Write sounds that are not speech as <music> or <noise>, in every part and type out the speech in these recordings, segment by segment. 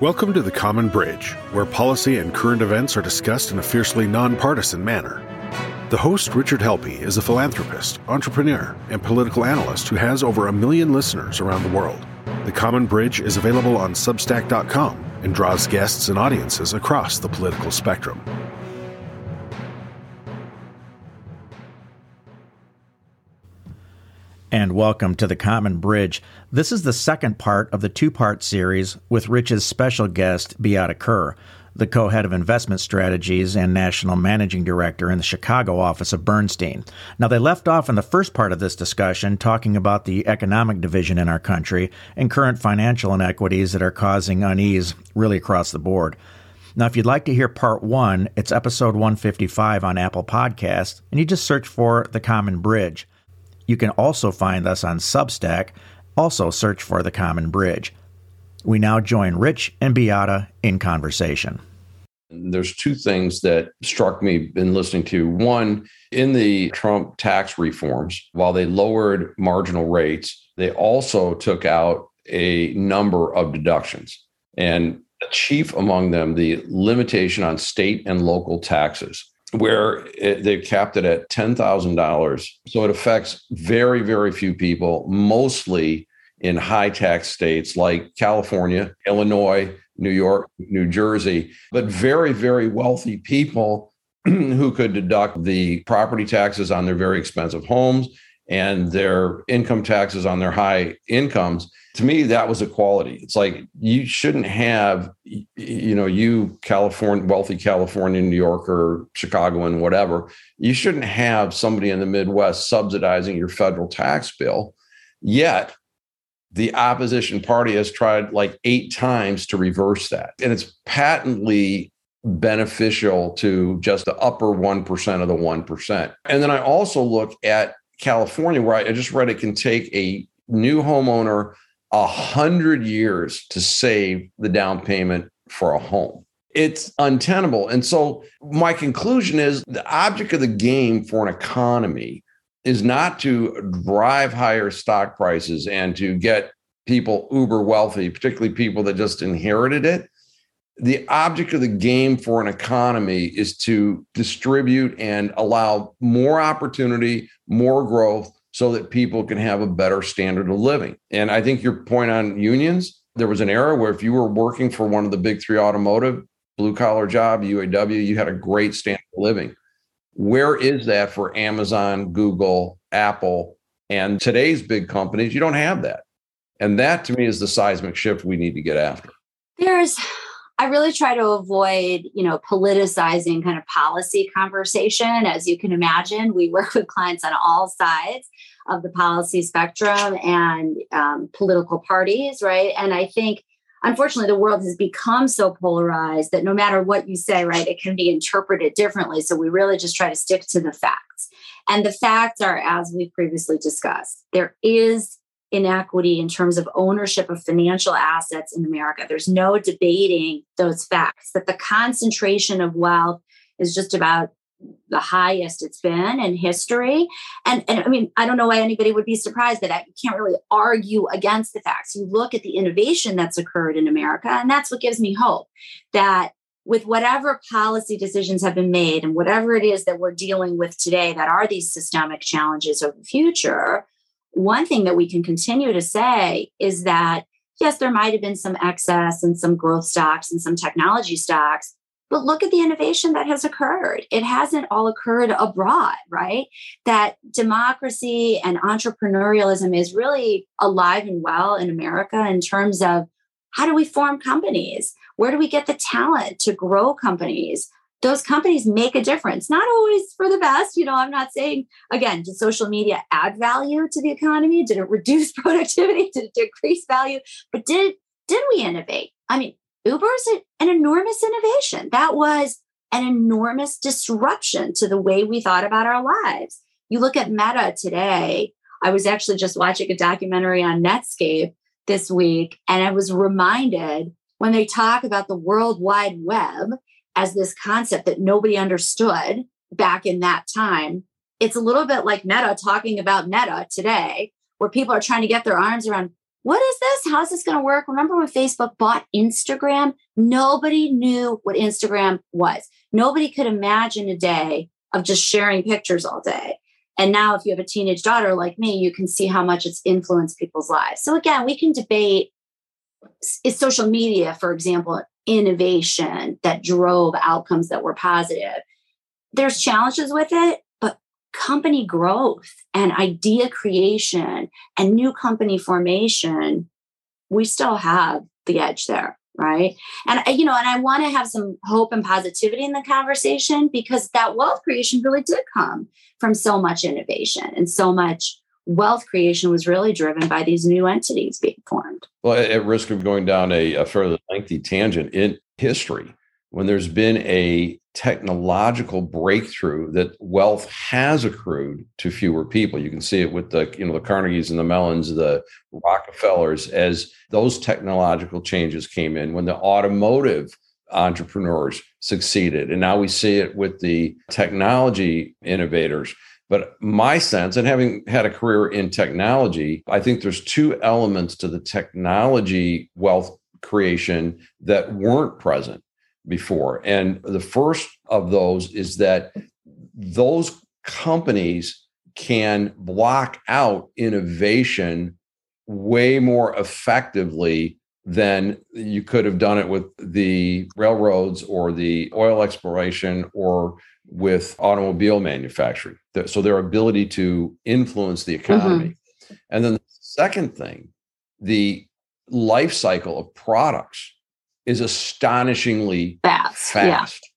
Welcome to The Common Bridge, where policy and current events are discussed in a fiercely nonpartisan manner. The host, Richard Helppie, is a philanthropist, entrepreneur, and political analyst who has over a million listeners around the world. The Common Bridge is available on Substack.com and draws guests and audiences across the political spectrum. And welcome to the Common Bridge. This is the second part of the two part series with Rich's special guest, Beata Kirr, the co head of investment strategies and national managing director in the Chicago office of Bernstein. Now, they left off in the first part of this discussion talking about the economic division in our country and current financial inequities that are causing unease really across the board. Now, if you'd like to hear part one, it's episode 155 on Apple Podcasts, and you just search for The Common Bridge. You can also find us on Substack. Also, search for The Common Bridge. We now join Rich and Beata in conversation. There's two things that struck me in listening to. One, in the Trump tax reforms, while they lowered marginal rates, they also took out a number of deductions. And chief among them, the limitation on state and local taxes where it, they capped it at $10,000. So it affects very, very few people, mostly in high tax states like California, Illinois, New York, New Jersey, but very, very wealthy people <clears throat> who could deduct the property taxes on their very expensive homes and their income taxes on their high incomes to me that was equality. It's like you shouldn't have you know you california wealthy california new yorker chicagoan whatever you shouldn't have somebody in the midwest subsidizing your federal tax bill. Yet the opposition party has tried like eight times to reverse that. And it's patently beneficial to just the upper 1% of the 1% and then i also look at California, where I just read it can take a new homeowner a hundred years to save the down payment for a home. It's untenable. And so my conclusion is the object of the game for an economy is not to drive higher stock prices and to get people uber wealthy, particularly people that just inherited it the object of the game for an economy is to distribute and allow more opportunity, more growth so that people can have a better standard of living. And I think your point on unions, there was an era where if you were working for one of the big three automotive, blue collar job, UAW, you had a great standard of living. Where is that for Amazon, Google, Apple, and today's big companies? You don't have that. And that to me is the seismic shift we need to get after. There's I really try to avoid, you know, politicizing kind of policy conversation. As you can imagine, we <laughs> work with clients on all sides of the policy spectrum and um, political parties, right? And I think, unfortunately, the world has become so polarized that no matter what you say, right, it can be interpreted differently. So we really just try to stick to the facts. And the facts are, as we previously discussed, there is inequity in terms of ownership of financial assets in America. There's no debating those facts that the concentration of wealth is just about the highest it's been in history. And, and I mean, I don't know why anybody would be surprised that I can't really argue against the facts. You look at the innovation that's occurred in America, and that's what gives me hope that with whatever policy decisions have been made and whatever it is that we're dealing with today that are these systemic challenges of the future, one thing that we can continue to say is that yes, there might have been some excess and some growth stocks and some technology stocks, but look at the innovation that has occurred. It hasn't all occurred abroad, right? That democracy and entrepreneurialism is really alive and well in America in terms of how do we form companies? Where do we get the talent to grow companies? Those companies make a difference. Not always for the best you know i'm not saying again did social media add value to the economy? Did it <laughs> reduce productivity? Did it decrease value? But did did we innovate? I mean uber is an enormous innovation. That was an enormous disruption to the way we thought about our lives. You look at meta today. I was actually just watching a documentary on netscape this week and i was reminded when they talk about the world wide web as this concept that nobody understood back in that time. It's a little bit like Meta talking about Meta today, where people are trying to get their arms around what is this? How's this going to work? Remember when Facebook bought Instagram? Nobody knew what Instagram was. Nobody could imagine a day of just sharing pictures all day. And now, if you have a teenage daughter like me, you can see how much it's influenced people's lives. So, again, we can debate is social media, for example, innovation that drove outcomes that were positive. There's challenges with it, but company growth and idea creation and new company formation, we still have the edge there right and uh, you know and i want to have some hope and positivity in the conversation because that wealth creation really did come from so much innovation and so much wealth creation was really driven by these new entities being formed well at risk of going down a, a fairly lengthy tangent in history when there's been a technological breakthrough that wealth has accrued to fewer people. You can see it with the, you know, the Carnegies and the Mellons, the Rockefellers, as those technological changes came in, when the automotive entrepreneurs succeeded. And now we see it with the technology innovators. But my sense, and having had a career in technology, I think there's two elements to the technology wealth creation that weren't present before. And the first of those is that those companies can block out innovation way more effectively than you could have done it with the railroads or the oil exploration or with automobile manufacturing. So their ability to influence the economy. Mm-hmm. And then the second thing, the life cycle of products is astonishingly fast. fast.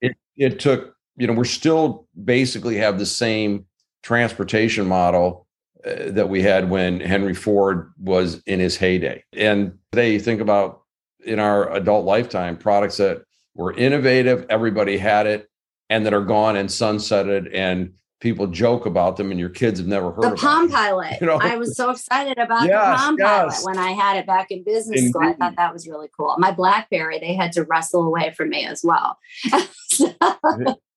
Yeah. It it took, you know, we're still basically have the same transportation model uh, that we had when Henry Ford was in his heyday. And today you think about in our adult lifetime products that were innovative, everybody had it, and that are gone and sunsetted and people joke about them and your kids have never heard of the Palm it. <laughs> Pilot. You know? I was so excited about yes, the Palm yes. Pilot when I had it back in business Indeed. school. I thought that was really cool. My Blackberry, they had to wrestle away from me as well. so. <laughs>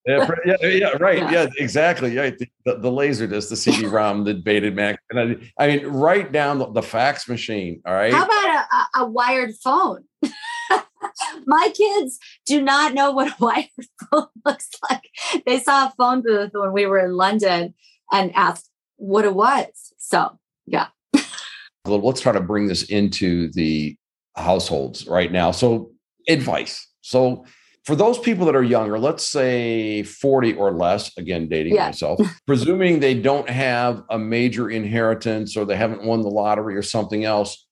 yeah, yeah, yeah, right. Yeah, yeah exactly. Yeah, the, the laser disc, the CD-ROM, the Betamax. And I, I mean, write down the, the, fax machine. All right. How about a, a wired phone? <laughs> My kids do not know what a wired <laughs> phone looks like. They saw a phone booth when we were in London and asked what it was. So, yeah. <laughs> Well, let's try to bring this into the households right now. So, advice. So, for those people that are younger, let's say 40 or less, again, dating yeah. myself, <laughs> presuming they don't have a major inheritance or they haven't won the lottery or something else,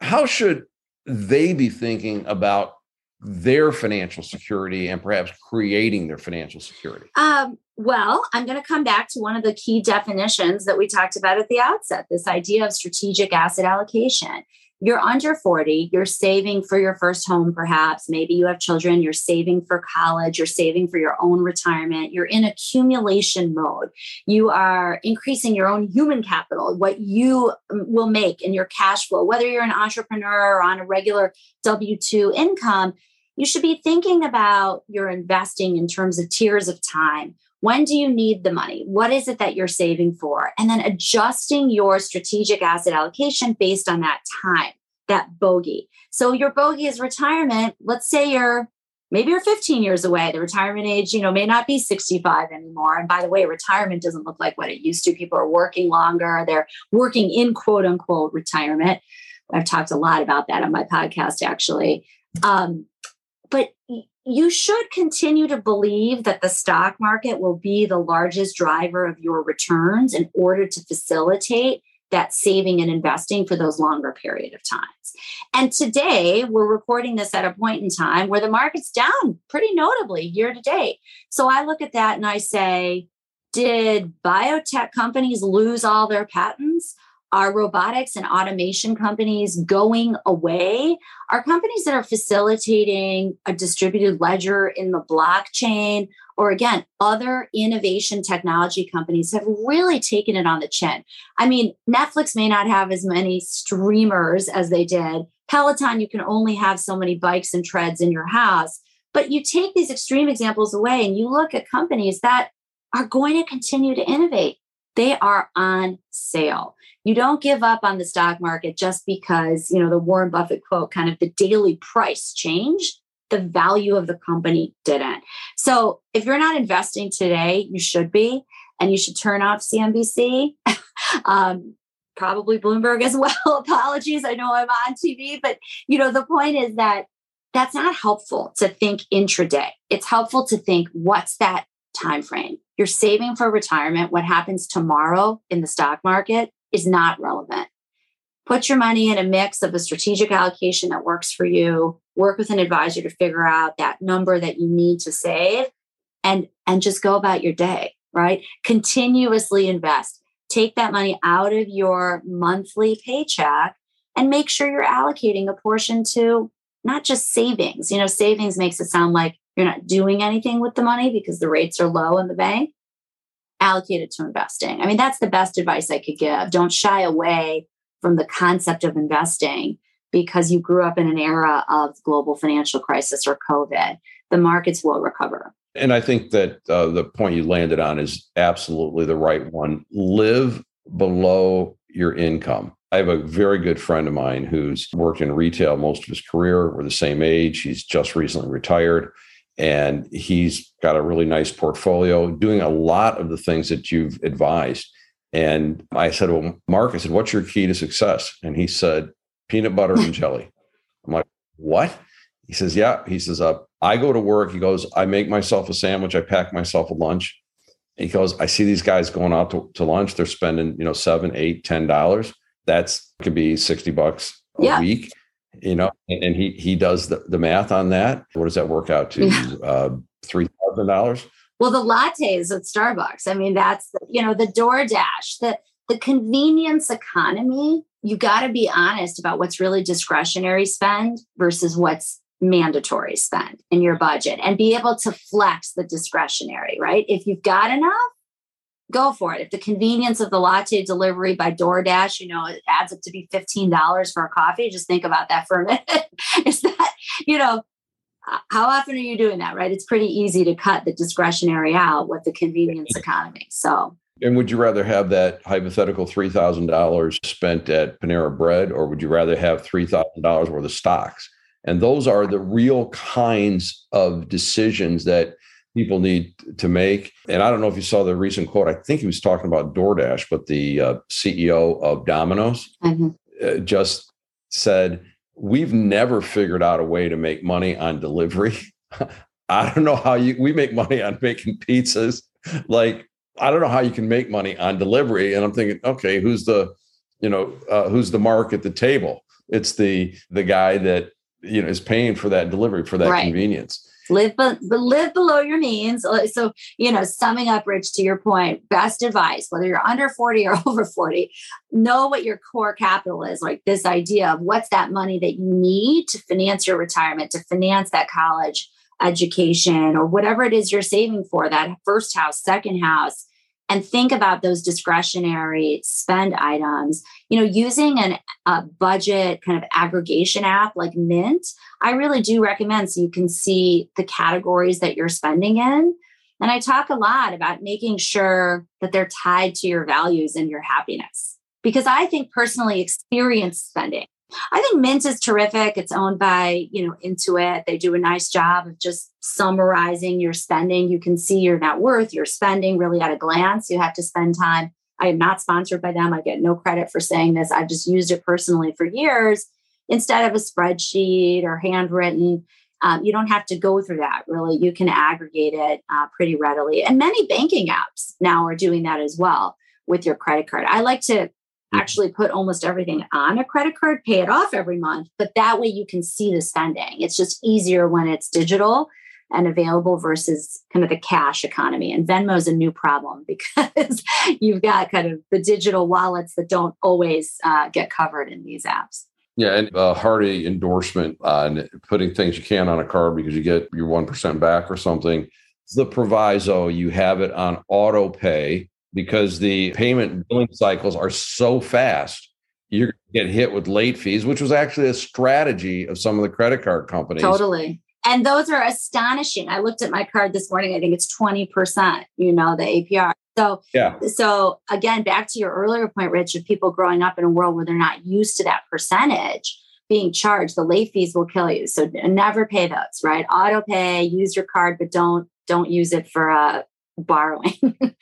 how should they be thinking about their financial security and perhaps creating their financial security? Um, well, I'm going to come back to one of the key definitions that we talked about at the outset this idea of strategic asset allocation you're under 40, you're saving for your first home, perhaps. Maybe you have children, you're saving for college, you're saving for your own retirement. You're in accumulation mode. You are increasing your own human capital, what you um, will make in your cash flow, whether you're an entrepreneur or on a regular W 2 income. You should be thinking about your investing in terms of tiers of time. When do you need the money? What is it that you're saving for? And then adjusting your strategic asset allocation based on that time, that bogey. So your bogey is retirement. Let's say you're maybe you're 15 years away. The retirement age, you know, may not be 65 anymore. And by the way, retirement doesn't look like what it used to. People are working longer. They're working in quote unquote retirement. I've talked a lot about that on my podcast, actually. Um, but you should continue to believe that the stock market will be the largest driver of your returns in order to facilitate that saving and investing for those longer period of times. And today we're recording this at a point in time where the market's down pretty notably year to date. So I look at that and I say, did biotech companies lose all their patents? Are robotics and automation companies going away? Are companies that are facilitating a distributed ledger in the blockchain, or again, other innovation technology companies have really taken it on the chin. I mean, Netflix may not have as many streamers as they did. Peloton, you can only have so many bikes and treads in your house. But you take these extreme examples away and you look at companies that are going to continue to innovate they are on sale. You don't give up on the stock market just because, you know, the Warren Buffett quote kind of the daily price changed, the value of the company didn't. So if you're not investing today, you should be, and you should turn off CNBC. <laughs> um, probably Bloomberg as well. <laughs> Apologies. I know I'm on TV, but you know, the point is that that's not helpful to think intraday. It's helpful to think what's that time frame? You're saving for retirement. What happens tomorrow in the stock market is not relevant. Put your money in a mix of a strategic allocation that works for you. Work with an advisor to figure out that number that you need to save and and just go about your day, right? Continuously invest. Take that money out of your monthly paycheck and make sure you're allocating a portion to not just savings. You know, savings makes it sound like you're not doing anything with the money because the rates are low in the bank. Allocate it to investing. I mean, that's the best advice I could give. Don't shy away from the concept of investing because you grew up in an era of global financial crisis or COVID. The markets will recover. And I think that uh, the point you landed on is absolutely the right one. Live below your income. I have a very good friend of mine who's worked in retail most of his career. We're the same age. He's just recently retired and he's got a really nice portfolio doing a lot of the things that you've advised. And I said, Well, Mark, I said, what's your key to success? And he said, peanut butter and <laughs> jelly. I'm like, What? He says, Yeah. He says, uh, I go to work. He goes, I make myself a sandwich. I pack myself a lunch. He goes, I see these guys going out to, to lunch. They're spending, you know, seven, eight, ten dollars that's could be 60 bucks a yeah. week you know and, and, he he does the, the math on that. What does that work out to? Yeah. uh, three thousand dollars? Well the lattes at starbucks i mean that's the, you know the doordash the the convenience economy you got to be honest about what's really discretionary spend versus what's mandatory spend in your budget and be able to flex the discretionary right? If you've got enough go for it. If the convenience of the latte delivery by DoorDash, you know, it adds up to be $15 for a coffee, just think about that for a minute. <laughs> Is that, you know, how often are you doing that, right? It's pretty easy to cut the discretionary out with the convenience economy. So, and would you rather have that hypothetical $3,000 spent at Panera Bread, or would you rather have $3,000 worth of stocks? And those are the real kinds of decisions that people need to make. And I don't know if you saw the recent quote. I think he was talking about DoorDash, but the uh, CEO of Domino's mm-hmm. uh, just said, We've never figured out a way to make money on delivery. <laughs> I don't know how you, we make money on making pizzas. Like, I don't know how you can make money on delivery. And I'm thinking, okay, who's the, you know, uh, who's the mark at the table? It's the, the guy that, you know, is paying for that delivery for that right. convenience live but live below your means. Uh, so you know summing up rich to your point best advice whether you're under 40 or <laughs> over 40 know what your core capital is like this idea of what's that money that you need to finance your retirement to finance that college education or whatever it is you're saving for that first house second house and think about those discretionary spend items you know using an, a budget kind of aggregation app like mint i really do recommend so you can see the categories that you're spending in and i talk a lot about making sure that they're tied to your values and your happiness because i think personally experience spending I think Mint is terrific. It's owned by, you know, Intuit. They do a nice job of just summarizing your spending. You can see your net worth, your spending really at a glance. You have to spend time. I am not sponsored by them. I get no credit for saying this. I've just used it personally for years instead of a spreadsheet or handwritten. Um, you don't have to go through that really. You can aggregate it uh, pretty readily. And many banking apps now are doing that as well with your credit card. I like to actually put almost everything on a credit card, pay it off every month, but that way you can see the spending. It's just easier when it's digital and available versus kind of the cash economy. And Venmo is a new problem <laughs> because you've got kind of the digital wallets that don't always uh, get covered in these apps. Yeah, and a hearty endorsement on putting things you can on a card because you get your 1% back or something. The proviso, you have it on auto pay because the payment billing cycles are so fast you're going to get hit with late fees which was actually a strategy of some of the credit card companies totally and those are astonishing. I looked at my card this morning. I think it's 20%, you know, the APR. So, yeah. So again, back to your earlier point, Rich, of people growing up in a world where they're not used to that percentage being charged, the late fees will kill you. So never pay those, right? Auto pay, use your card, but don't don't use it for uh, borrowing. <laughs>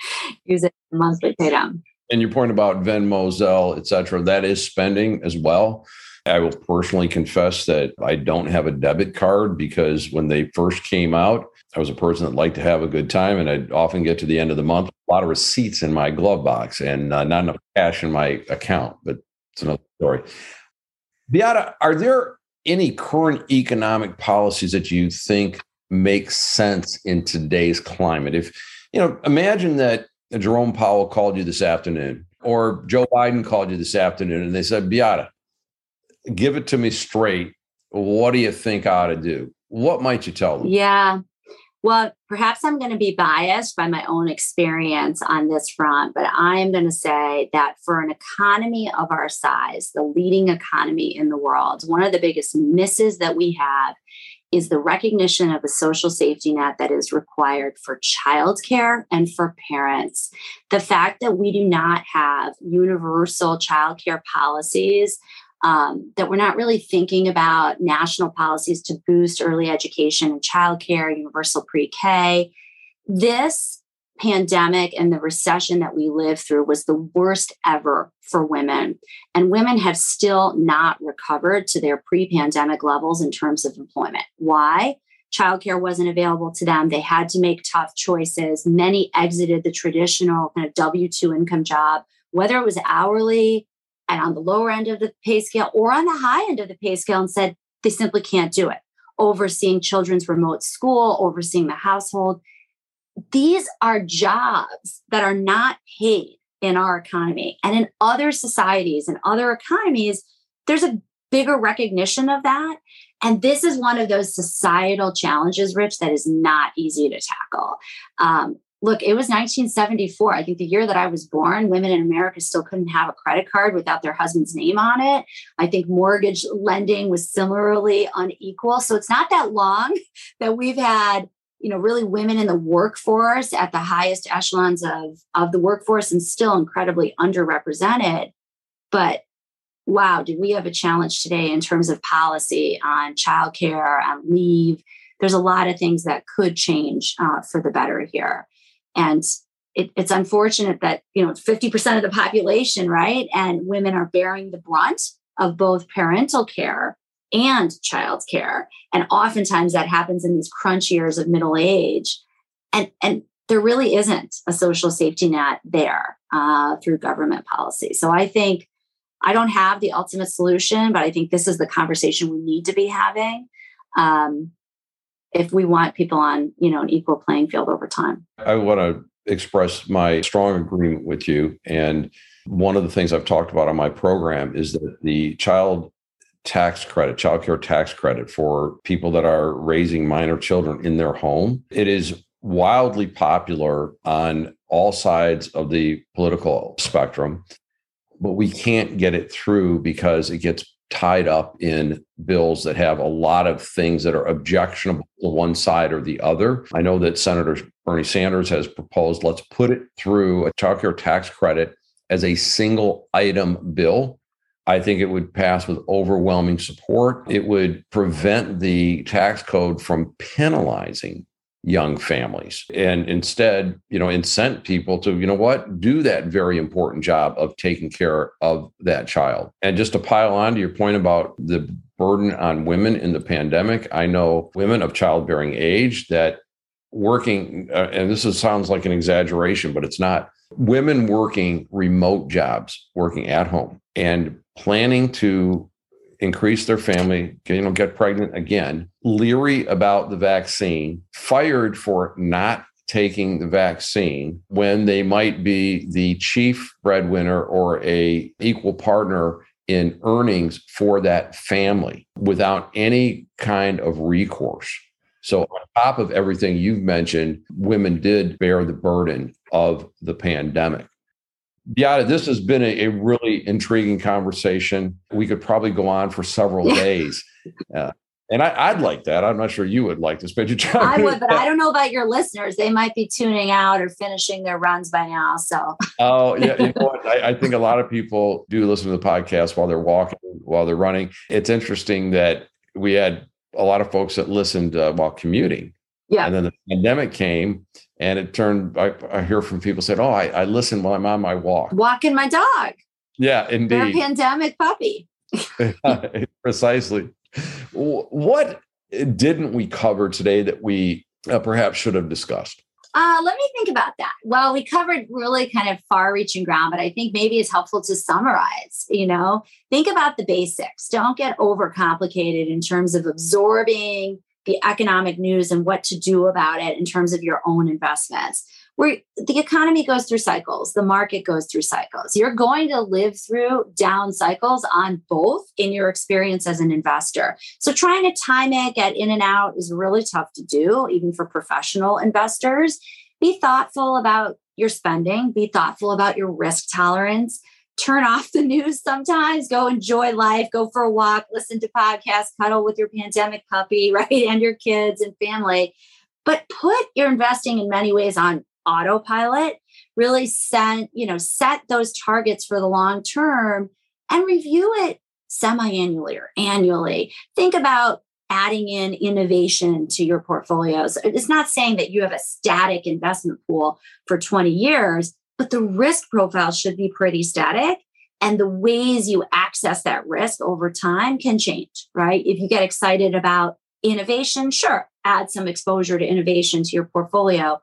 use it monthly pay down. And your point about Venmo, Zelle, et cetera, that is spending as well. I will personally confess that I don't have a debit card because when they first came out, I was a person that liked to have a good time, and I'd often get to the end of the month, a lot of receipts in my glove box and uh, not enough cash in my account. But it's another story. Beata, are there any current economic policies that you think make sense in today's climate? If you know, imagine that Jerome Powell called you this afternoon, or Joe Biden called you this afternoon, and they said, Beata, give it to me straight. What do you think I ought to do? What might you tell them? Yeah. Well, perhaps I'm going to be biased by my own experience on this front, but I am going to say that for an economy of our size, the leading economy in the world, one of the biggest misses that we have is the recognition of a social safety net that is required for childcare and for parents. The fact that we do not have universal childcare policies um, that we're not really thinking about national policies to boost early education and childcare, universal pre K. This pandemic and the recession that we lived through was the worst ever for women. And women have still not recovered to their pre pandemic levels in terms of employment. Why? Childcare wasn't available to them. They had to make tough choices. Many exited the traditional kind of W 2 income job, whether it was hourly and on the lower end of the pay scale or on the high end of the pay scale and said they simply can't do it. Overseeing children's remote school, overseeing the household. These are jobs that are not paid in our economy. And in other societies and other economies, there's a bigger recognition of that. And this is one of those societal challenges, Rich, that is not easy to tackle. Um, look, it was 1974. I think the year that I was born, women in America still couldn't have a credit card without their husband's name on it. I think mortgage lending was similarly unequal. So it's not that long <laughs> that we've had you know really women in the workforce at the highest echelons of of the workforce and still incredibly underrepresented but wow did we have a challenge today in terms of policy on childcare on leave there's a lot of things that could change uh, for the better here and it, it's unfortunate that you know 50% of the population right? And women are bearing the brunt of both parental care and child care. And oftentimes that happens in these crunch years of middle age. And and there really isn't a social safety net there uh, through government policy. So i think i don't have the ultimate solution but i think this is the conversation we need to be having. Um, if we want people on you know an equal playing field over time. I want to express my strong agreement with you and one of the things i've talked about on my program is that the child tax credit child care tax credit for people that are raising minor children in their home it is wildly popular on all sides of the political spectrum but we can't get it through because it gets tied up in bills that have a lot of things that are objectionable to one side or the other. I know that Senator Bernie Sanders has proposed let's put it through a child care tax credit as a single item bill. I think it would pass with overwhelming support. It would prevent the tax code from penalizing young families. And instead you know incent people to you know what do that very important job of taking care of that child. And just to pile on to your point about the burden on women in the pandemic i know women of childbearing age that working uh, and this is, sounds like an exaggeration but it's not women working remote jobs working at home and planning to increase their family, you know, get pregnant again, leery about the vaccine, fired for not taking the vaccine when they might be the chief breadwinner or a equal partner in earnings for that family without any kind of recourse. So, on top of everything you've mentioned, women did bear the burden of the pandemic. Yeah, this has been a, a, really intriguing conversation. We could probably go on for several days. Uh, And I, would like that. I'm not sure you would like this, but you try. I would, but I <laughs> don't know about your listeners. They might be tuning out or finishing their runs by now. So. Oh yeah, you know? <laughs> I, I think a lot of people do listen to the podcast while they're walking, while they're running. It's interesting that we had a lot of folks that listened uh, while commuting. Yeah. And then the pandemic came, and it turned. I, I hear from people said, "Oh, I, I listen while I'm on my walk, walking my dog." Yeah, indeed. Pandemic puppy. <laughs> <laughs> Precisely. What didn't we cover today that we uh, perhaps should have discussed? Uh, let me think about that. Well, we covered really kind of far reaching ground, but I think maybe it's helpful to summarize. You know, think about the basics. Don't get overcomplicated in terms of absorbing the economic news and what to do about it in terms of your own investments where the economy goes through cycles, the market goes through cycles. You're going to live through down cycles on both in your experience as an investor. So trying to time it, get in and out is really tough to do, even for professional investors. Be thoughtful about your spending, be thoughtful about your risk tolerance. Turn off the news sometimes, go enjoy life, go for a walk, listen to podcasts, cuddle with your pandemic puppy, <laughs> right? And your kids and family but put your investing in many ways on autopilot really set you know set those targets for the long term and review it semi-annually or annually think about adding in innovation to your portfolios it's not saying that you have a static investment pool for 20 years but the risk profile should be pretty static and the ways you access that risk over time can change right if you get excited about innovation sure add some exposure to innovation to your portfolio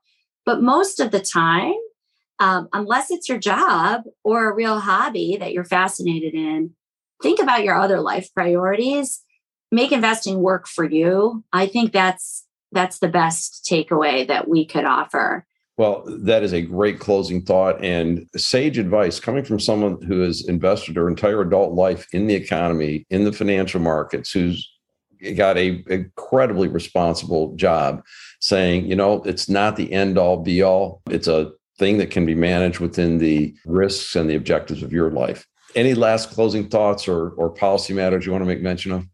but most of the time, um, unless it's your job or a real hobby that you're fascinated in, think about your other life priorities. Make investing work for you. I think that's that's the best takeaway that we could offer. Well, that is a great closing thought and sage advice coming from someone who has invested her entire adult life in the economy, in the financial markets, who's got a incredibly responsible job saying, you know, it's not the end all be all. It's a thing that can be managed within the risks and the objectives of your life. Any last closing thoughts or, or policy matters you want to make mention of?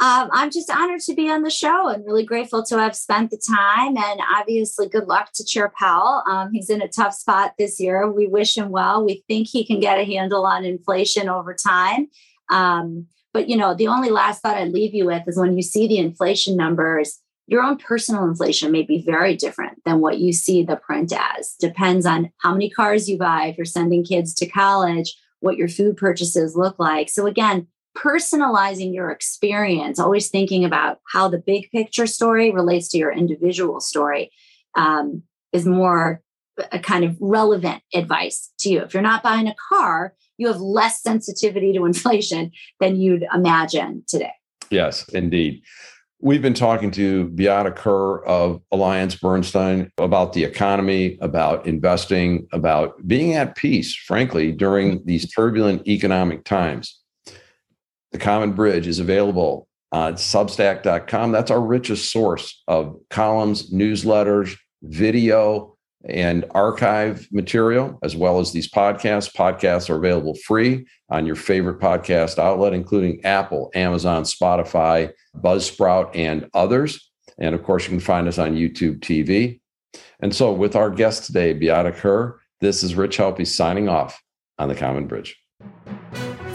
Um, I'm just honored to be on the show and really grateful to have spent the time. And obviously, good luck to Chair Powell. Um, he's in a tough spot this year. We wish him well. We think he can get a handle on inflation over time. Um, but you know, the only last thought I'd leave you with is when you see the inflation numbers, your own personal inflation may be very different than what you see the print as. Depends on how many cars you buy, if you're sending kids to college, what your food purchases look like. So, again, personalizing your experience, always thinking about how the big picture story relates to your individual story um, is more a kind of relevant advice to you. If you're not buying a car, you have less sensitivity to <laughs> inflation than you'd imagine today. Yes, indeed. We've been talking to Beata Kirr of Alliance Bernstein about the economy, about investing, about being at peace, frankly, during these turbulent economic times. The Common Bridge is available uh, on substack.com. That's our richest source of columns, newsletters, video, and archive material, as well as these podcasts. Podcasts are available free on your favorite podcast outlet, including Apple, Amazon, Spotify, Buzzsprout, and others. And of course, you can find us on YouTube TV. And so, with our guest today, Beata Kirr, this is Rich Helppie signing off on the Common Bridge.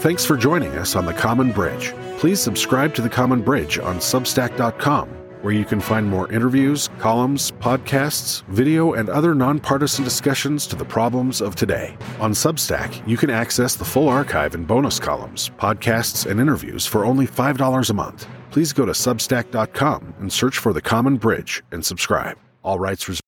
Thanks for joining us on the Common Bridge. Please subscribe to the Common Bridge on Substack.com where you can find more interviews, columns, podcasts, video, and other nonpartisan discussions to the problems of today. On Substack, you can access the full archive and bonus columns, podcasts, and interviews for only $5 a month. Please go to substack.com and search for The Common Bridge and subscribe. All rights reserved.